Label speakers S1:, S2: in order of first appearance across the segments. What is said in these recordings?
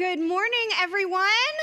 S1: Good morning, everyone.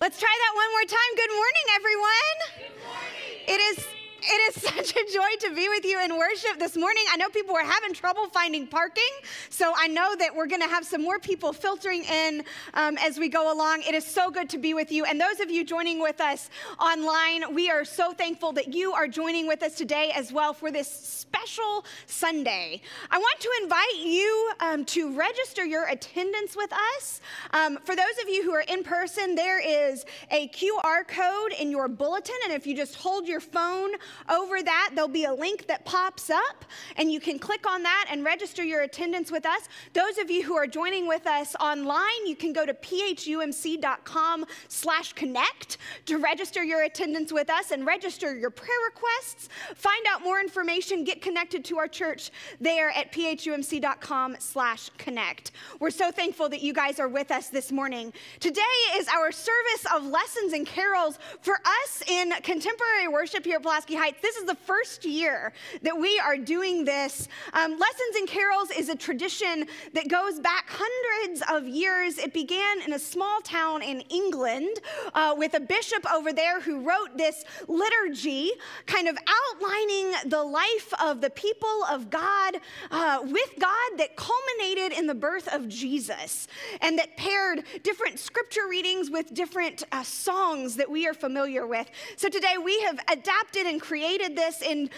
S1: Let's try that one more time. Good morning, everyone. Good morning. It is it is such a joy to be with you in worship this morning. I know people were having trouble finding parking, so I know that we're going to have some more people filtering in um, as we go along. It is so good to be with you. And those of you joining with us online, we are so thankful that you are joining with us today as well for this special Sunday. I want to invite you um, to register your attendance with us. Um, for those of you who are in person, there is a QR code in your bulletin, and if you just hold your phone over that, there'll be a link that pops up, and you can click on that and register your attendance with us. Those of you who are joining with us online, you can go to phumc.com slash connect to register your attendance with us and register your prayer requests. Find out more information, get connected to our church there at phumc.com slash connect. We're so thankful that you guys are with us this morning. Today is our service of lessons and carols for us in contemporary worship here at Pulaski Heights. This is the first year that we are doing this. Um, lessons and carols is a tradition that goes back hundreds of years. It began in a small town in England uh, with a bishop over there who wrote this liturgy, kind of outlining the life of the people of God uh, with God that culminated in the birth of Jesus and that paired different scripture readings with different uh, songs that we are familiar with. So today we have adapted and created this in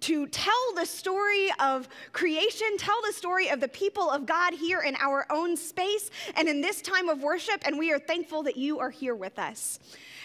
S1: to tell the story of creation, tell the story of the people of God here in our own space and in this time of worship, and we are thankful that you are here with us.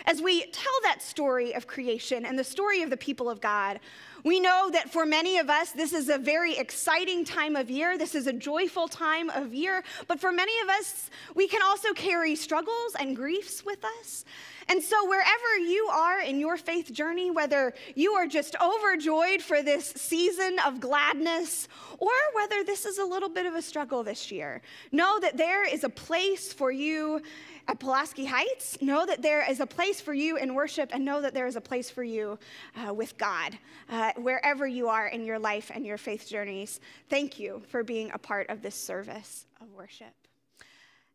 S1: As we tell that story of creation and the story of the people of God, we know that for many of us, this is a very exciting time of year. This is a joyful time of year. But for many of us, we can also carry struggles and griefs with us. And so, wherever you are in your faith journey, whether you are just overjoyed for this season of gladness, or whether this is a little bit of a struggle this year, know that there is a place for you at Pulaski Heights. Know that there is a place for you in worship, and know that there is a place for you uh, with God, uh, wherever you are in your life and your faith journeys. Thank you for being a part of this service of worship.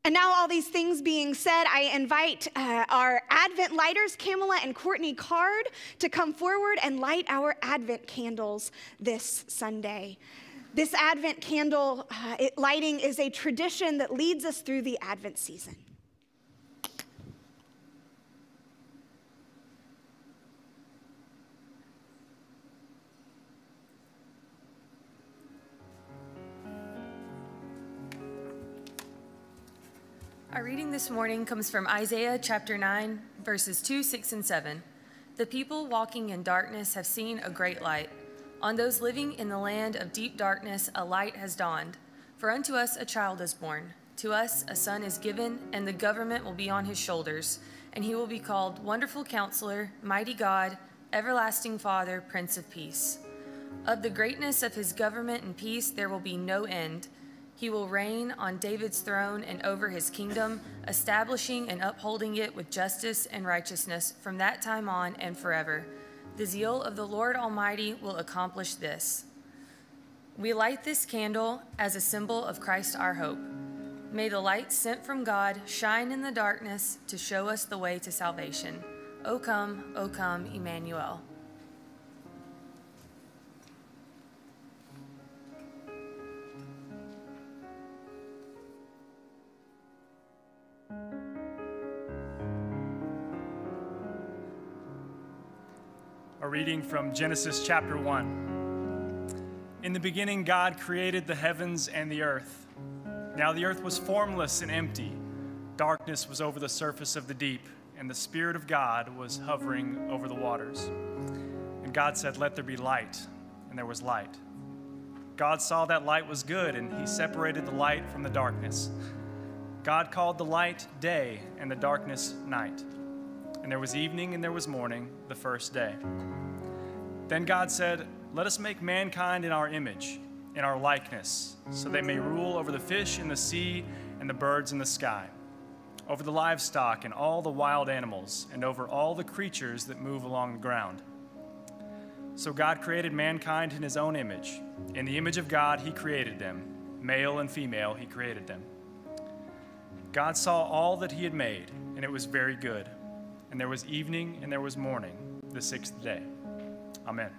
S1: And now, all these things being said, I invite uh, our Advent lighters, Kamala and Courtney Card, to come forward and light our Advent candles this Sunday. This Advent candle uh, it, lighting is a tradition that leads us through the Advent season.
S2: Our reading this morning comes from Isaiah chapter 9, verses 2, 6, and 7. The people walking in darkness have seen a great light. On those living in the land of deep darkness, a light has dawned. For unto us a child is born, to us a son is given, and the government will be on his shoulders. And he will be called Wonderful Counselor, Mighty God, Everlasting Father, Prince of Peace. Of the greatness of his government and peace there will be no end he will reign on David's throne and over his kingdom, establishing and upholding it with justice and righteousness from that time on and forever. The zeal of the Lord Almighty will accomplish this. We light this candle as a symbol of Christ our hope. May the light sent from God shine in the darkness to show us the way to salvation. O come, O come, Emmanuel.
S3: A reading from Genesis chapter 1. In the beginning, God created the heavens and the earth. Now the earth was formless and empty. Darkness was over the surface of the deep, and the Spirit of God was hovering over the waters. And God said, Let there be light, and there was light. God saw that light was good, and he separated the light from the darkness. God called the light day, and the darkness night. And there was evening and there was morning, the first day. Then God said, Let us make mankind in our image, in our likeness, so they may rule over the fish in the sea and the birds in the sky, over the livestock and all the wild animals, and over all the creatures that move along the ground. So God created mankind in his own image. In the image of God, he created them. Male and female, he created them.
S4: God saw all that he had made, and it was very good. And there was evening and there was morning, the sixth day. Amen.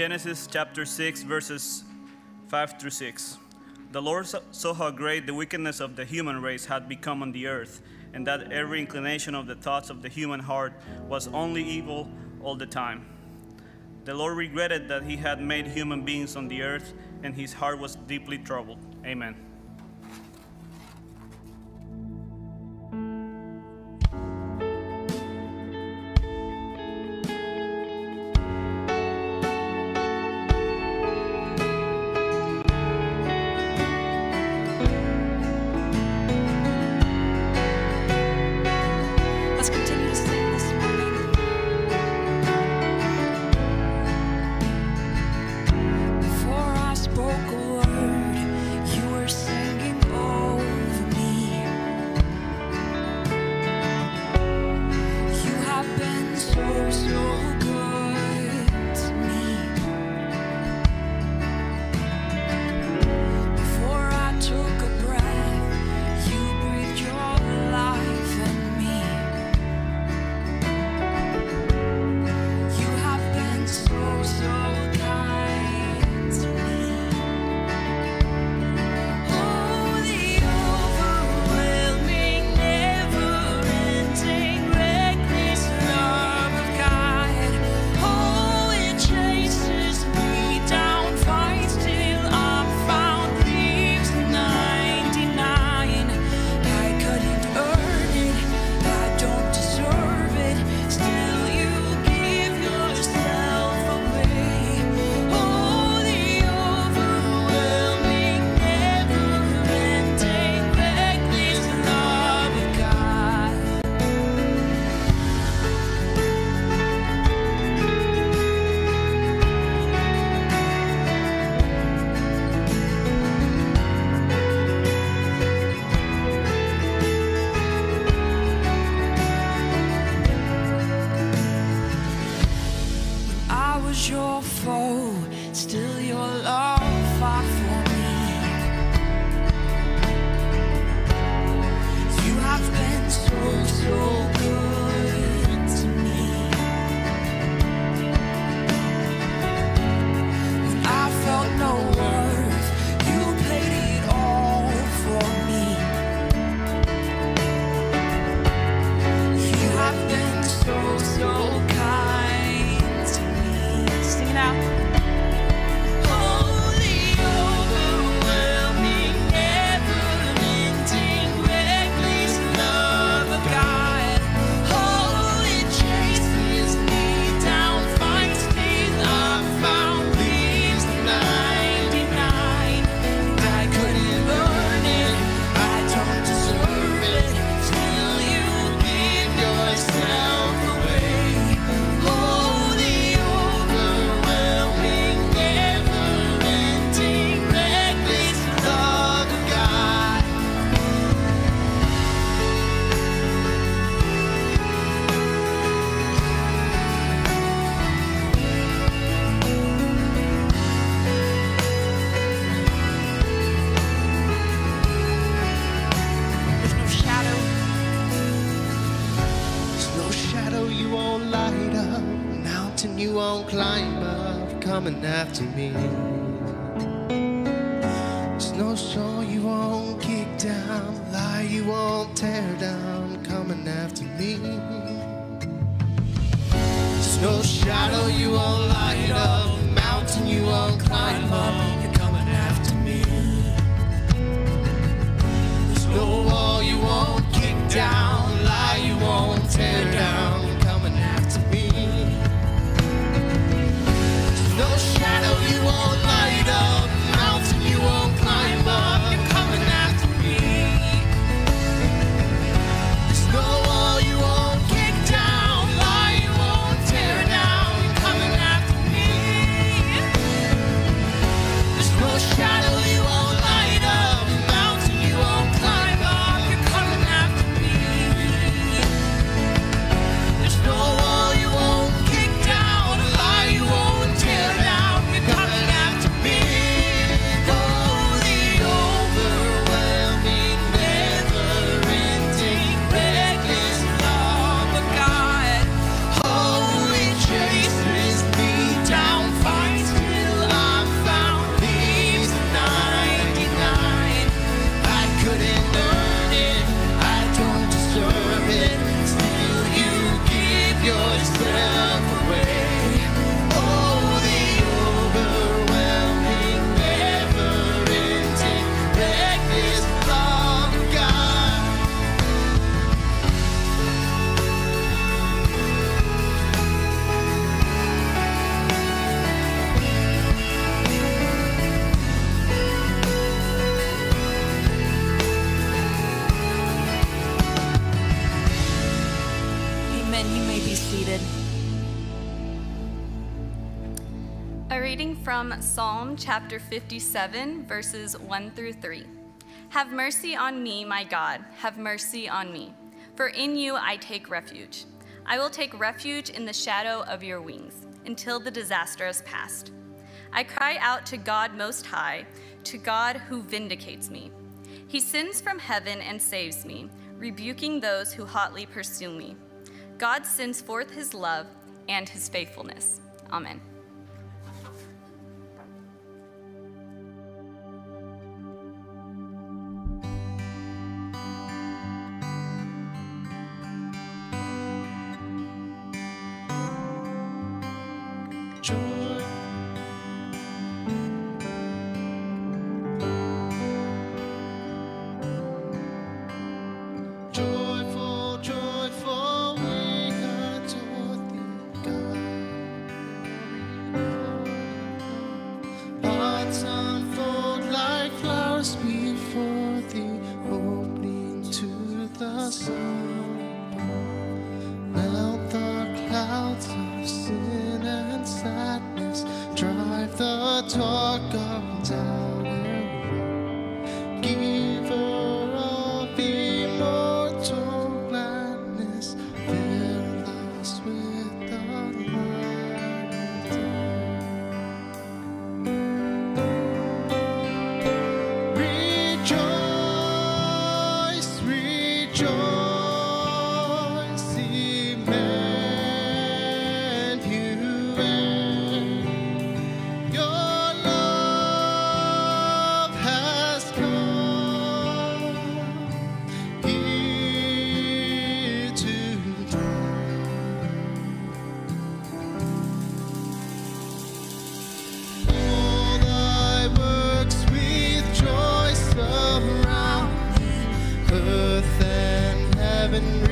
S4: Genesis chapter 6, verses 5 through 6. The Lord saw how great the wickedness of the human race had become on the earth, and that every inclination of the thoughts of the human heart was only evil all the time. The Lord regretted that he had made human beings on the earth, and his heart was deeply troubled. Amen.
S5: Chapter 57, verses 1 through 3. Have mercy on me, my God, have mercy on me, for in you I take refuge. I will take refuge in the shadow of your wings until the disaster is past. I cry out to God Most High, to God who vindicates me. He sends from heaven and saves me, rebuking those who hotly pursue me. God sends forth his love and his faithfulness. Amen.
S6: Joy. And heaven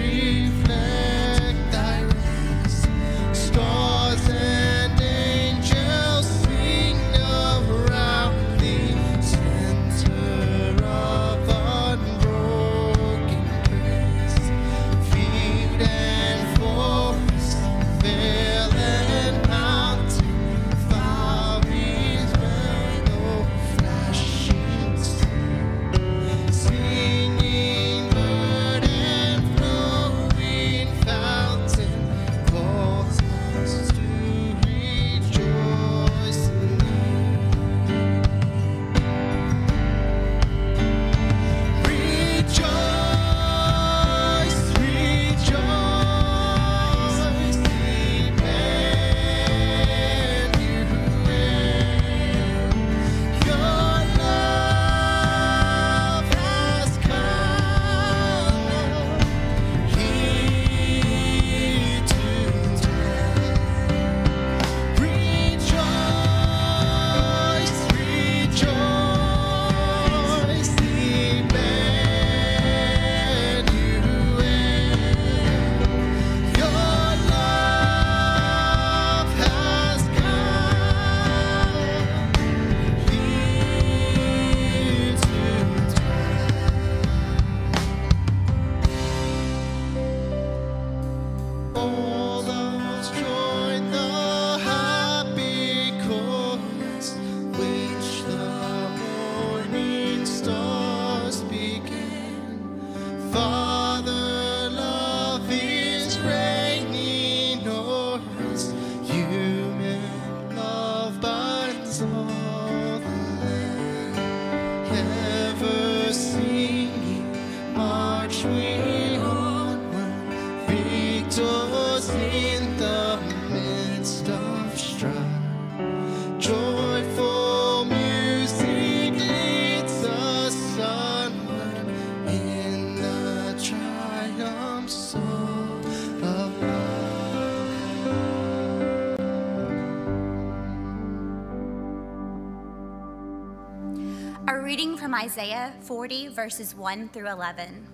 S7: Isaiah 40, verses 1 through 11.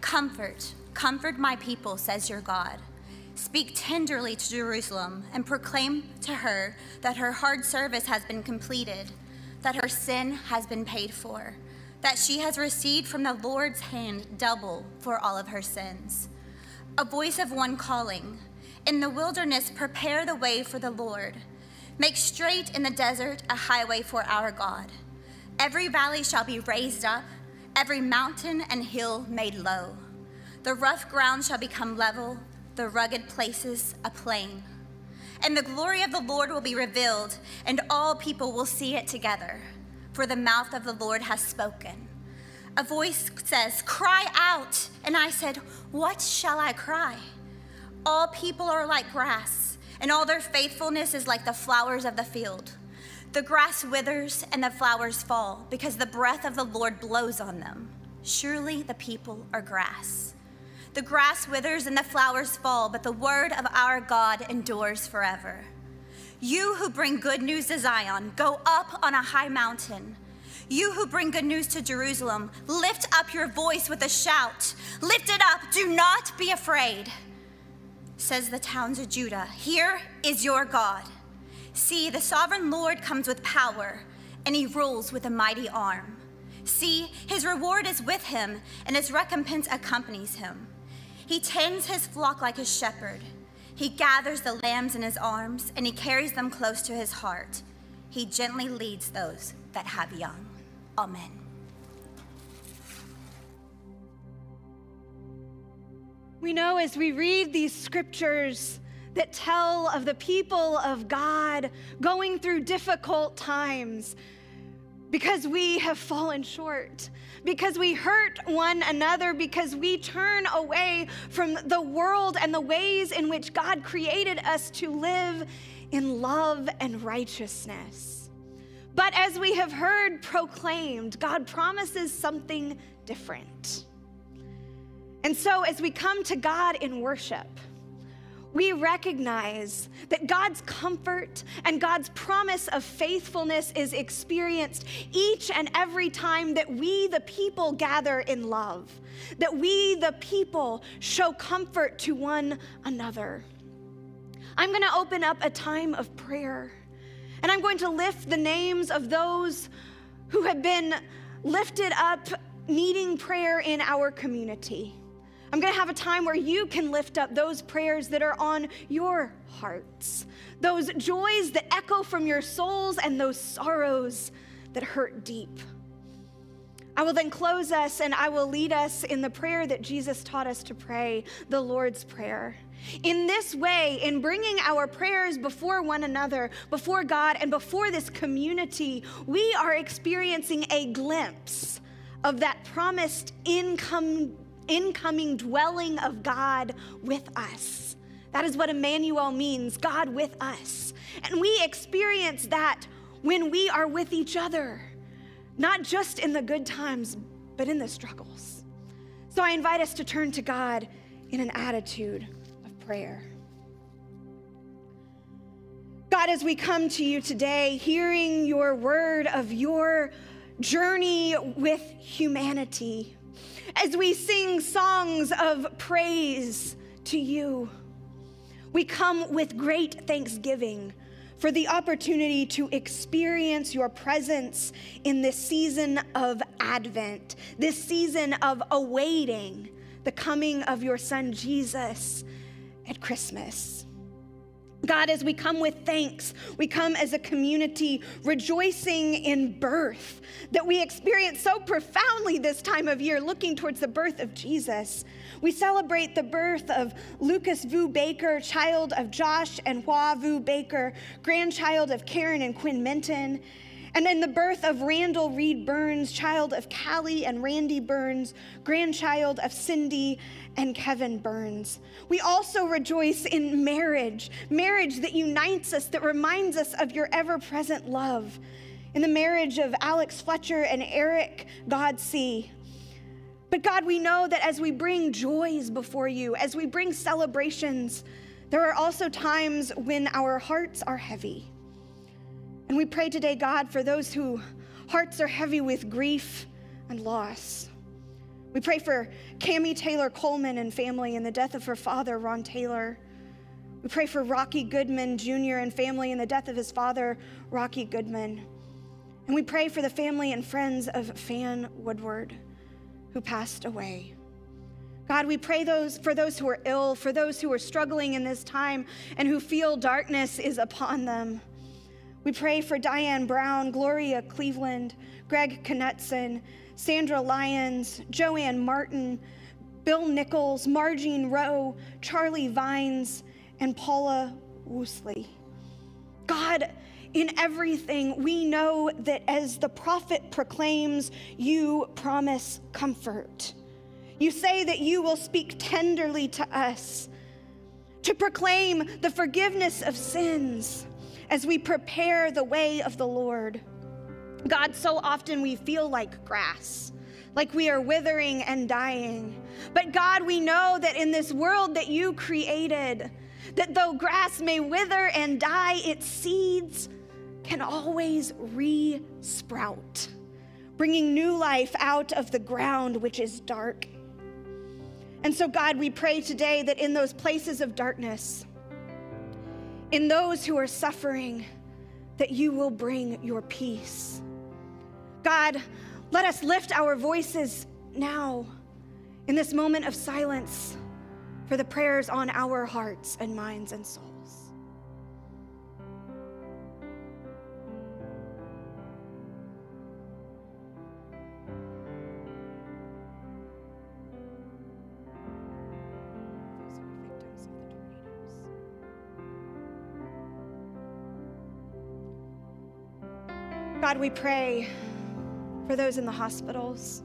S7: Comfort, comfort my people, says your God. Speak tenderly to Jerusalem and proclaim to her that her hard service has been completed, that her sin has been paid for, that she has received from the Lord's hand double for all of her sins. a voice of one calling. In the wilderness, prepare the way for the Lord. Make straight in the desert a highway for our God. Every valley shall be raised up, every mountain and hill made low. The rough ground shall become level, the rugged places a plain. And the glory of the Lord will be revealed, and all people will see it together. For the mouth of the Lord has spoken. A voice says, Cry out. And I said, What shall I cry? All people are like grass, and all their faithfulness is like the flowers of the field. The grass withers and the flowers fall because the breath of the Lord blows on them. Surely the people are grass. The grass withers and the flowers fall, but the word of our God endures forever. You who bring good news to Zion, go up on a high mountain. You who bring good news to Jerusalem, lift up your voice with a shout. Lift it up, do not be afraid. Says the towns of Judah, Here is your God. See, the sovereign Lord comes with power, and he rules with a mighty arm. See, his reward is with him, and his recompense accompanies him. He tends his flock like a shepherd. He gathers the lambs in his arms, and he carries them close to his heart. He gently leads those that have young. Amen.
S1: We know as we read these scriptures that tell of the people of God going through difficult times because we have fallen short, because we hurt one another, because we turn away from the world and the ways in which God created us to live in love and righteousness. But as we have heard proclaimed, God promises something different. And so, as we come to God in worship, we recognize that God's comfort and God's promise of faithfulness is experienced each and every time that we, the people, gather in love, that we, the people, show comfort to one another. I'm going to open up a time of prayer, and I'm going to lift the names of those who have been lifted up needing prayer in our community. I'm going to have a time where you can lift up those prayers that are on your hearts, those joys that echo from your souls, and those sorrows that hurt deep. I will then close us and I will lead us in the prayer that Jesus taught us to pray, the Lord's Prayer. In this way, in bringing our prayers before one another, before God, and before this community, we are experiencing a glimpse of that promised income incoming dwelling of God with us. That is what Emmanuel means God with us. And we experience that when we are with each other, not just in the good times, but in the struggles. So I invite us to turn to God in an attitude of prayer. God, as we come to you today, hearing your word of your journey with humanity, as we sing songs of praise to you. We come with great thanksgiving for the opportunity to experience your presence in this season of Advent, this season of awaiting the coming of your Son Jesus at Christmas. God, as we come with thanks, we come as a community rejoicing in birth that we experience so profoundly this time of year, looking towards the birth of Jesus. We celebrate the birth of Lucas Vu Baker, child of Josh and Hua Vu Baker, grandchild of Karen and Quinn Minton. And then the birth of Randall Reed Burns, child of Callie and Randy Burns, grandchild of Cindy and Kevin Burns. We also rejoice in marriage, marriage that unites us, that reminds us of your ever present love. In the marriage of Alex Fletcher and Eric Godsey. But God, we know that as we bring joys before you, as we bring celebrations, there are also times when our hearts are heavy. And we pray today, God, for those who hearts are heavy with grief and loss. We pray for Cami Taylor Coleman and family and the death of her father, Ron Taylor. We pray for Rocky Goodman Jr. and family and the death of his father, Rocky Goodman. And we pray for the family and friends of Fan Woodward, who passed away. God, we pray those for those who are ill, for those who are struggling in this time and who feel darkness is upon them. We pray for Diane Brown, Gloria Cleveland, Greg Knutson, Sandra Lyons, Joanne Martin, Bill Nichols, Margene Rowe, Charlie Vines, and Paula Woosley. God, in everything, we know that as the prophet proclaims, you promise comfort. You say that you will speak tenderly to us to proclaim the forgiveness of sins as we prepare the way of the Lord. God, so often we feel like grass, like we are withering and dying. But God, we know that in this world that you created, that though grass may wither and die, its seeds can always re sprout, bringing new life out of the ground which is dark. And so, God, we pray today that in those places of darkness, in those who are suffering, that you will bring your peace. God, let us lift our voices now in this moment of silence for the prayers on our hearts and minds and souls. We pray for those in the hospitals.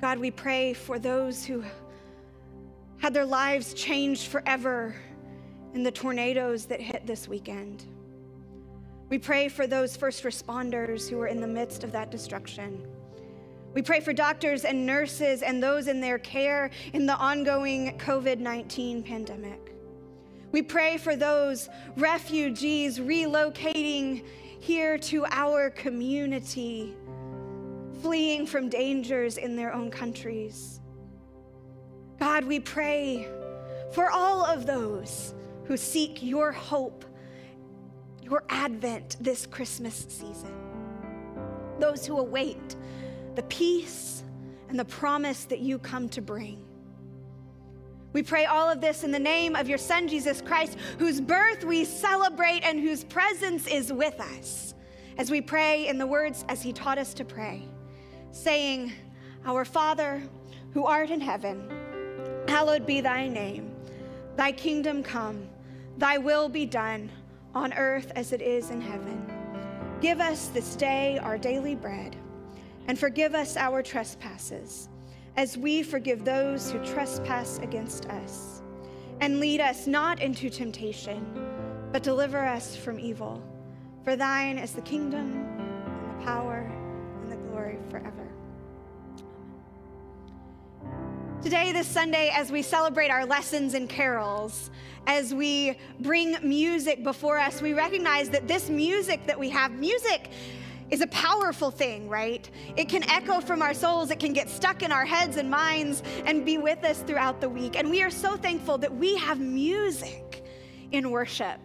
S1: God, we pray for those who had their lives changed forever in the tornadoes that hit this weekend. We pray for those first responders who were in the midst of that destruction. We pray for doctors and nurses and those in their care in the ongoing COVID 19 pandemic. We pray for those refugees relocating here to our community, fleeing from dangers in their own countries. God, we pray for all of those who seek your hope, your advent this Christmas season. Those who await the peace and the promise that you come to bring. We pray all of this in the name of your Son, Jesus Christ, whose birth we celebrate and whose presence is with us, as we pray in the words as he taught us to pray, saying, Our Father, who art in heaven, hallowed be thy name. Thy kingdom come, thy will be done on earth as it is in heaven. Give us this day our daily bread, and forgive us our trespasses, as we forgive those who trespass against us. And lead us not into temptation, but deliver us from evil. For thine is the kingdom, and the power, and the glory forever. Today, this Sunday, as we celebrate our lessons and carols, as we bring music before us, we recognize that this music that we have, music is a powerful thing, right? It can echo from our souls, it can get stuck in our heads and minds and be with us throughout the week. And we are so thankful that we have music in worship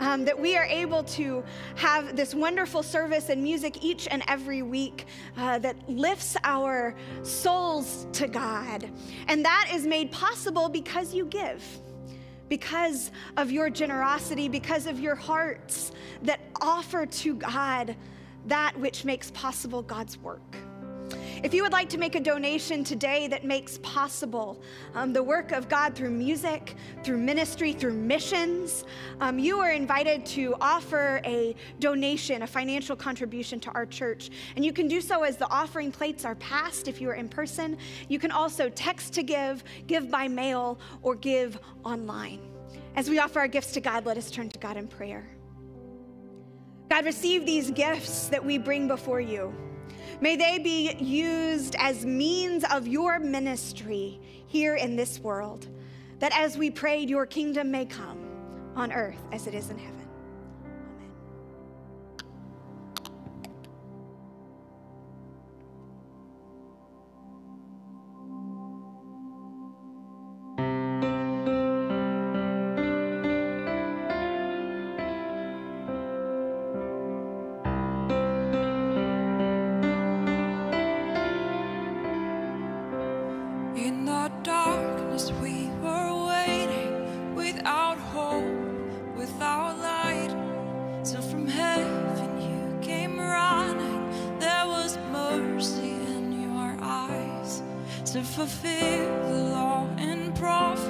S1: um, that we are able to have this wonderful service and music each and every week uh, that lifts our souls to God. And that is made possible because you give. Because of your generosity, because of your hearts that offer to God that which makes possible God's work. If you would like to make a donation today that makes possible um, the work of God through music, through ministry, through missions, um, you are invited to offer a donation, a financial contribution to our church. And you can do so as the offering plates are passed if you are in person. You can also text to give, give by mail, or give online. As we offer our gifts to God, let us turn to God in prayer. God, receive these gifts that we bring before you. May they be used as means of your ministry here in this world, that as we prayed, your kingdom may come on earth as it is in heaven.
S4: Fulfill the law and prophets.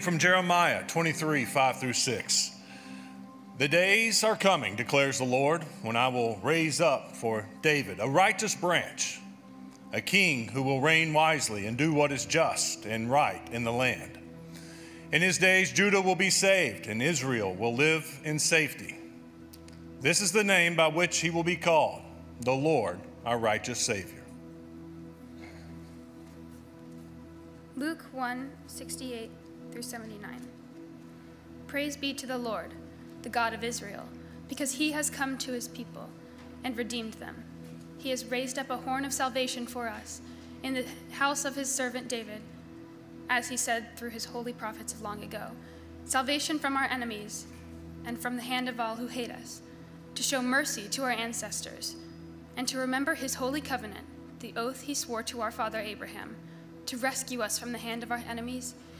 S8: Reading from Jeremiah 23, 5 through 6. The days are coming, declares the Lord, when I will raise up for David a righteous branch, a king who will reign wisely and do what is just and right in the land. In his days, Judah will be saved, and Israel will live in safety. This is the name by which he will be called, the Lord, our righteous Savior.
S9: Luke 1 68 through 79. Praise be to the Lord, the God of Israel, because he has come to his people and redeemed them. He has raised up a horn of salvation for us in the house of his servant David, as he said through his holy prophets of long ago salvation from our enemies and from the hand of all who hate us, to show mercy to our ancestors, and to remember his holy covenant, the oath he swore to our father Abraham, to rescue us from the hand of our enemies,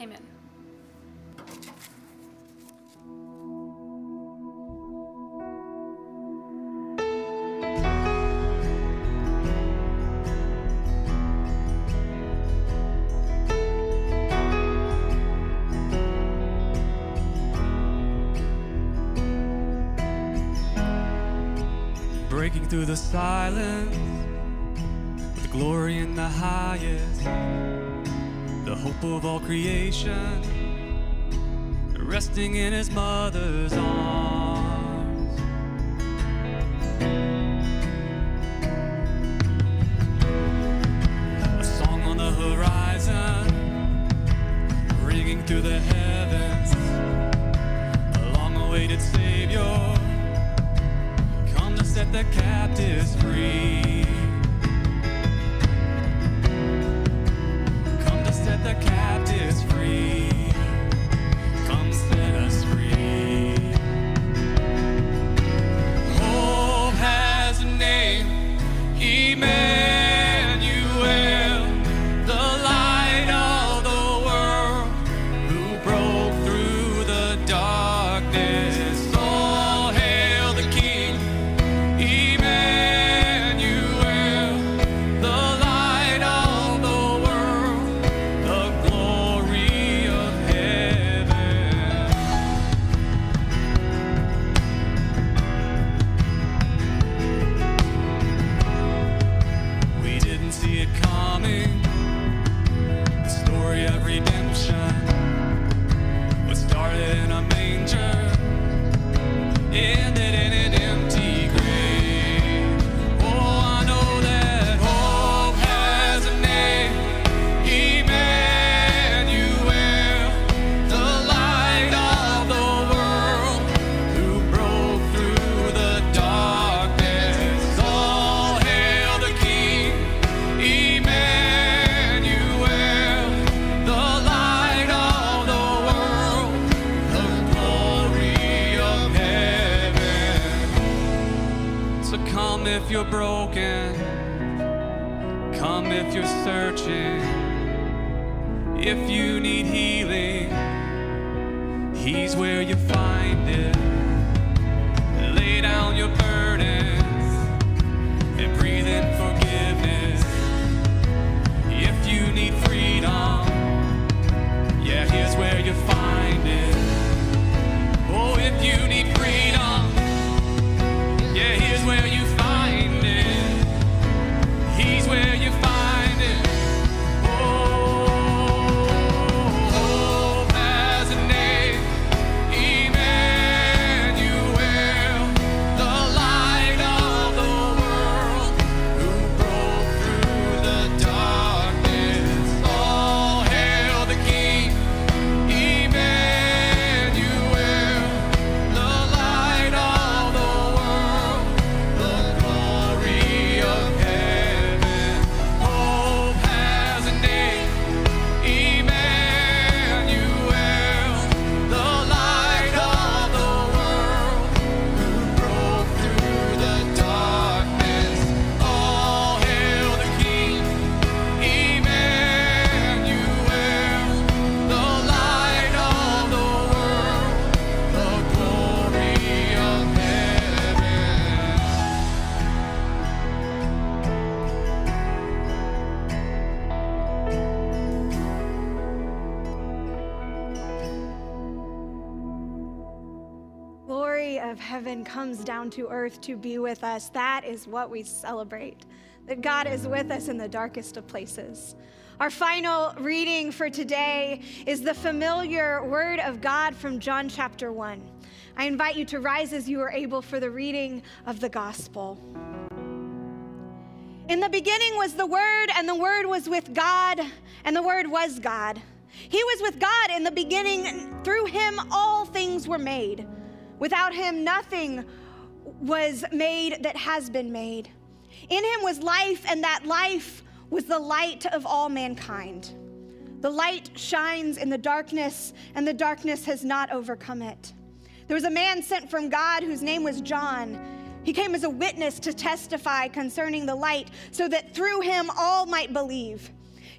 S9: Amen.
S10: breaking through the silence with glory in the highest, the hope of all creation, resting in his mother's arms. He's where you find it. Lay down your burdens and breathe in forgiveness. If you need freedom, yeah, here's where you find it. Oh, if you need freedom, yeah, here's where you
S1: down to earth to be with us. That is what we celebrate. That God is with us in the darkest of places. Our final reading for today is the familiar word of God from John chapter 1. I invite you to rise as you are able for the reading of the gospel. In the beginning was the Word, and the Word was with God, and the Word was God. He was with God in the beginning, through him all things were made. Without him, nothing was made that has been made. In him was life, and that life was the light of all mankind. The light shines in the darkness, and the darkness has not overcome it. There was a man sent from God whose name was John. He came as a witness to testify concerning the light, so that through him all might believe.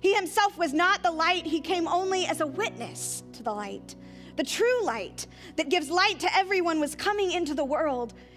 S1: He himself was not the light, he came only as a witness to the light. The true light that gives light to everyone was coming into the world.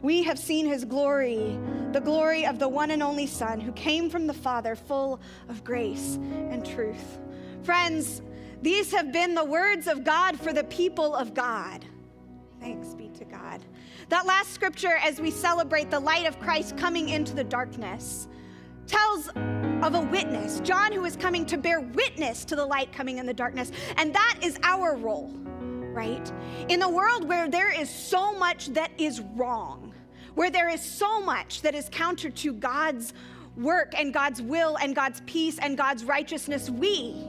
S1: We have seen his glory, the glory of the one and only Son who came from the Father, full of grace and truth. Friends, these have been the words of God for the people of God. Thanks be to God. That last scripture, as we celebrate the light of Christ coming into the darkness, tells of a witness, John, who is coming to bear witness to the light coming in the darkness. And that is our role, right? In the world where there is so much that is wrong, where there is so much that is counter to God's work and God's will and God's peace and God's righteousness, we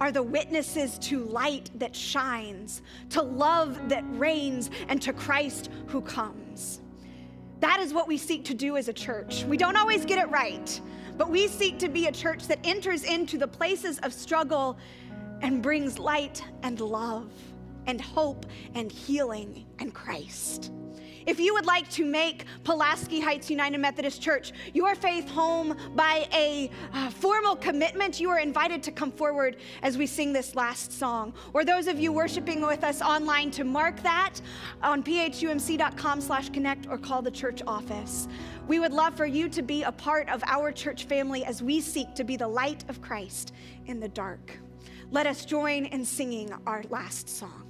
S1: are the witnesses to light that shines, to love that reigns, and to Christ who comes. That is what we seek to do as a church. We don't always get it right, but we seek to be a church that enters into the places of struggle and brings light and love and hope and healing and Christ. If you would like to make Pulaski Heights United Methodist Church your faith home by a uh, formal commitment, you are invited to come forward as we sing this last song. Or those of you worshiping with us online to mark that on phumc.com slash connect or call the church office. We would love for you to be a part of our church family as we seek to be the light of Christ in the dark. Let us join in singing our last song.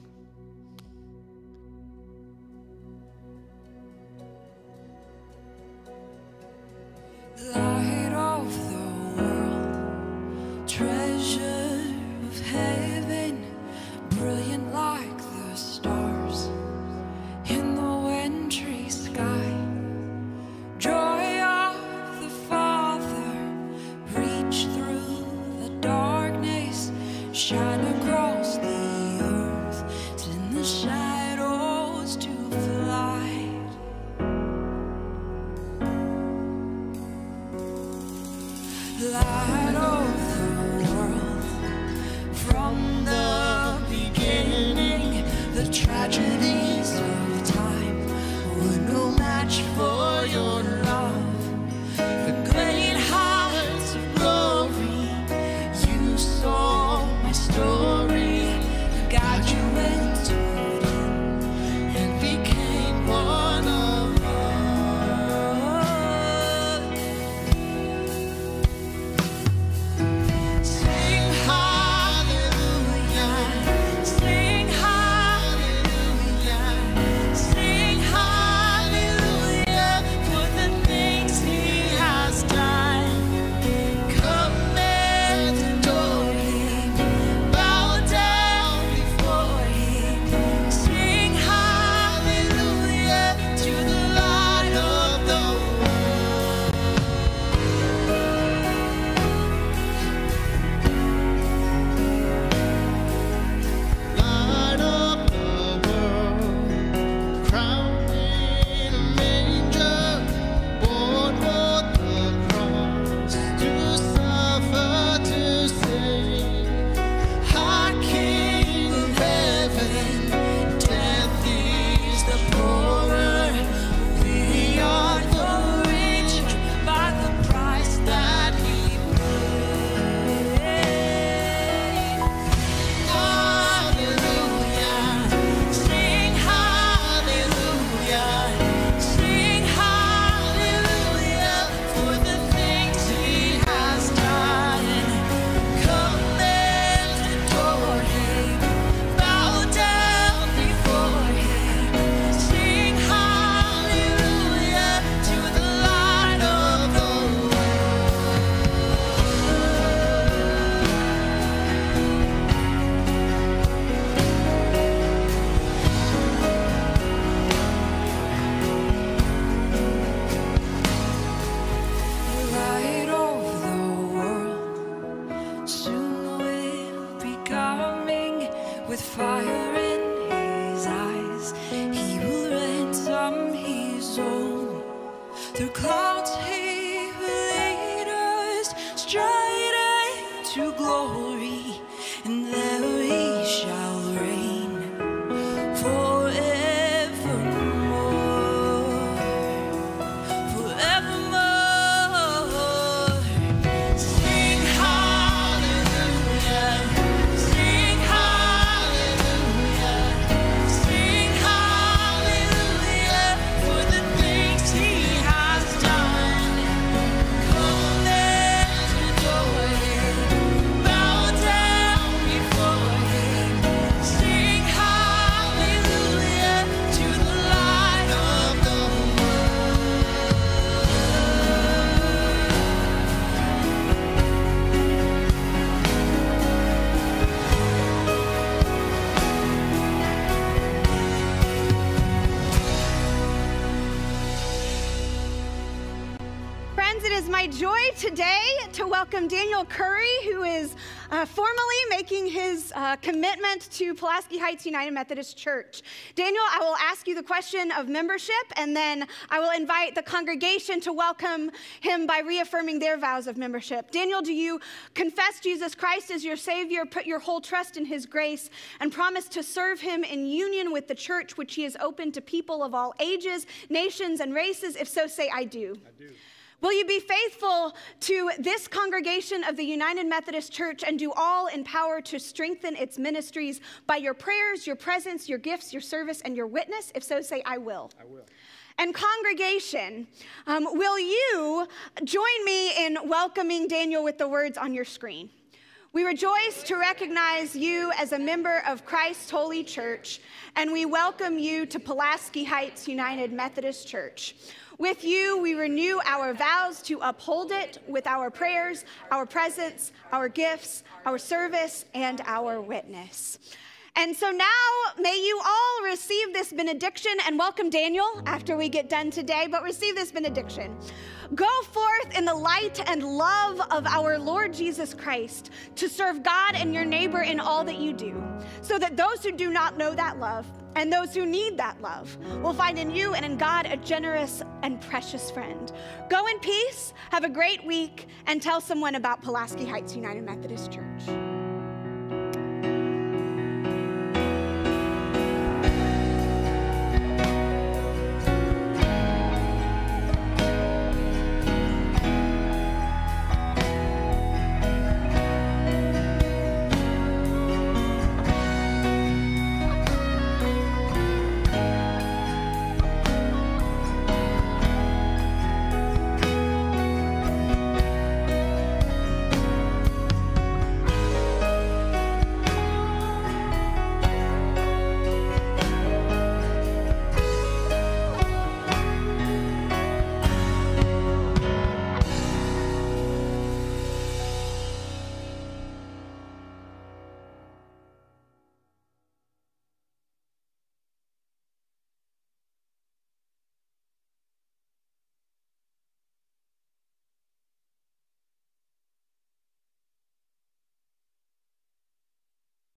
S4: Brilliant like the stars in the wintry sky.
S1: Welcome Daniel Curry, who is uh, formally making his uh, commitment to Pulaski Heights United Methodist Church. Daniel, I will ask you the question of membership, and then I will invite the congregation to welcome him by reaffirming their vows of membership. Daniel, do you confess Jesus Christ as your Savior, put your whole trust in his grace, and promise to serve him in union with the church, which he has opened to people of all ages, nations, and races? If so, say, I do. I do. Will you be faithful to this congregation of the United Methodist Church and do all in power to strengthen its ministries by your prayers, your presence, your gifts, your service, and your witness? If so, say, I will. I will. And, congregation, um, will you join me in welcoming Daniel with the words on your screen? We rejoice to recognize you as a member of Christ's Holy Church, and we welcome you to Pulaski Heights United Methodist Church. With you, we renew our vows to uphold it with our prayers, our presence, our gifts, our service, and our witness. And so now, may you all receive this benediction and welcome Daniel after we get done today, but receive this benediction. Go forth in the light and love of our Lord Jesus Christ to serve God and your neighbor in all that you do, so that those who do not know that love and those who need that love will find in you and in God a generous and precious friend. Go in peace, have a great week, and tell someone about Pulaski Heights United Methodist Church.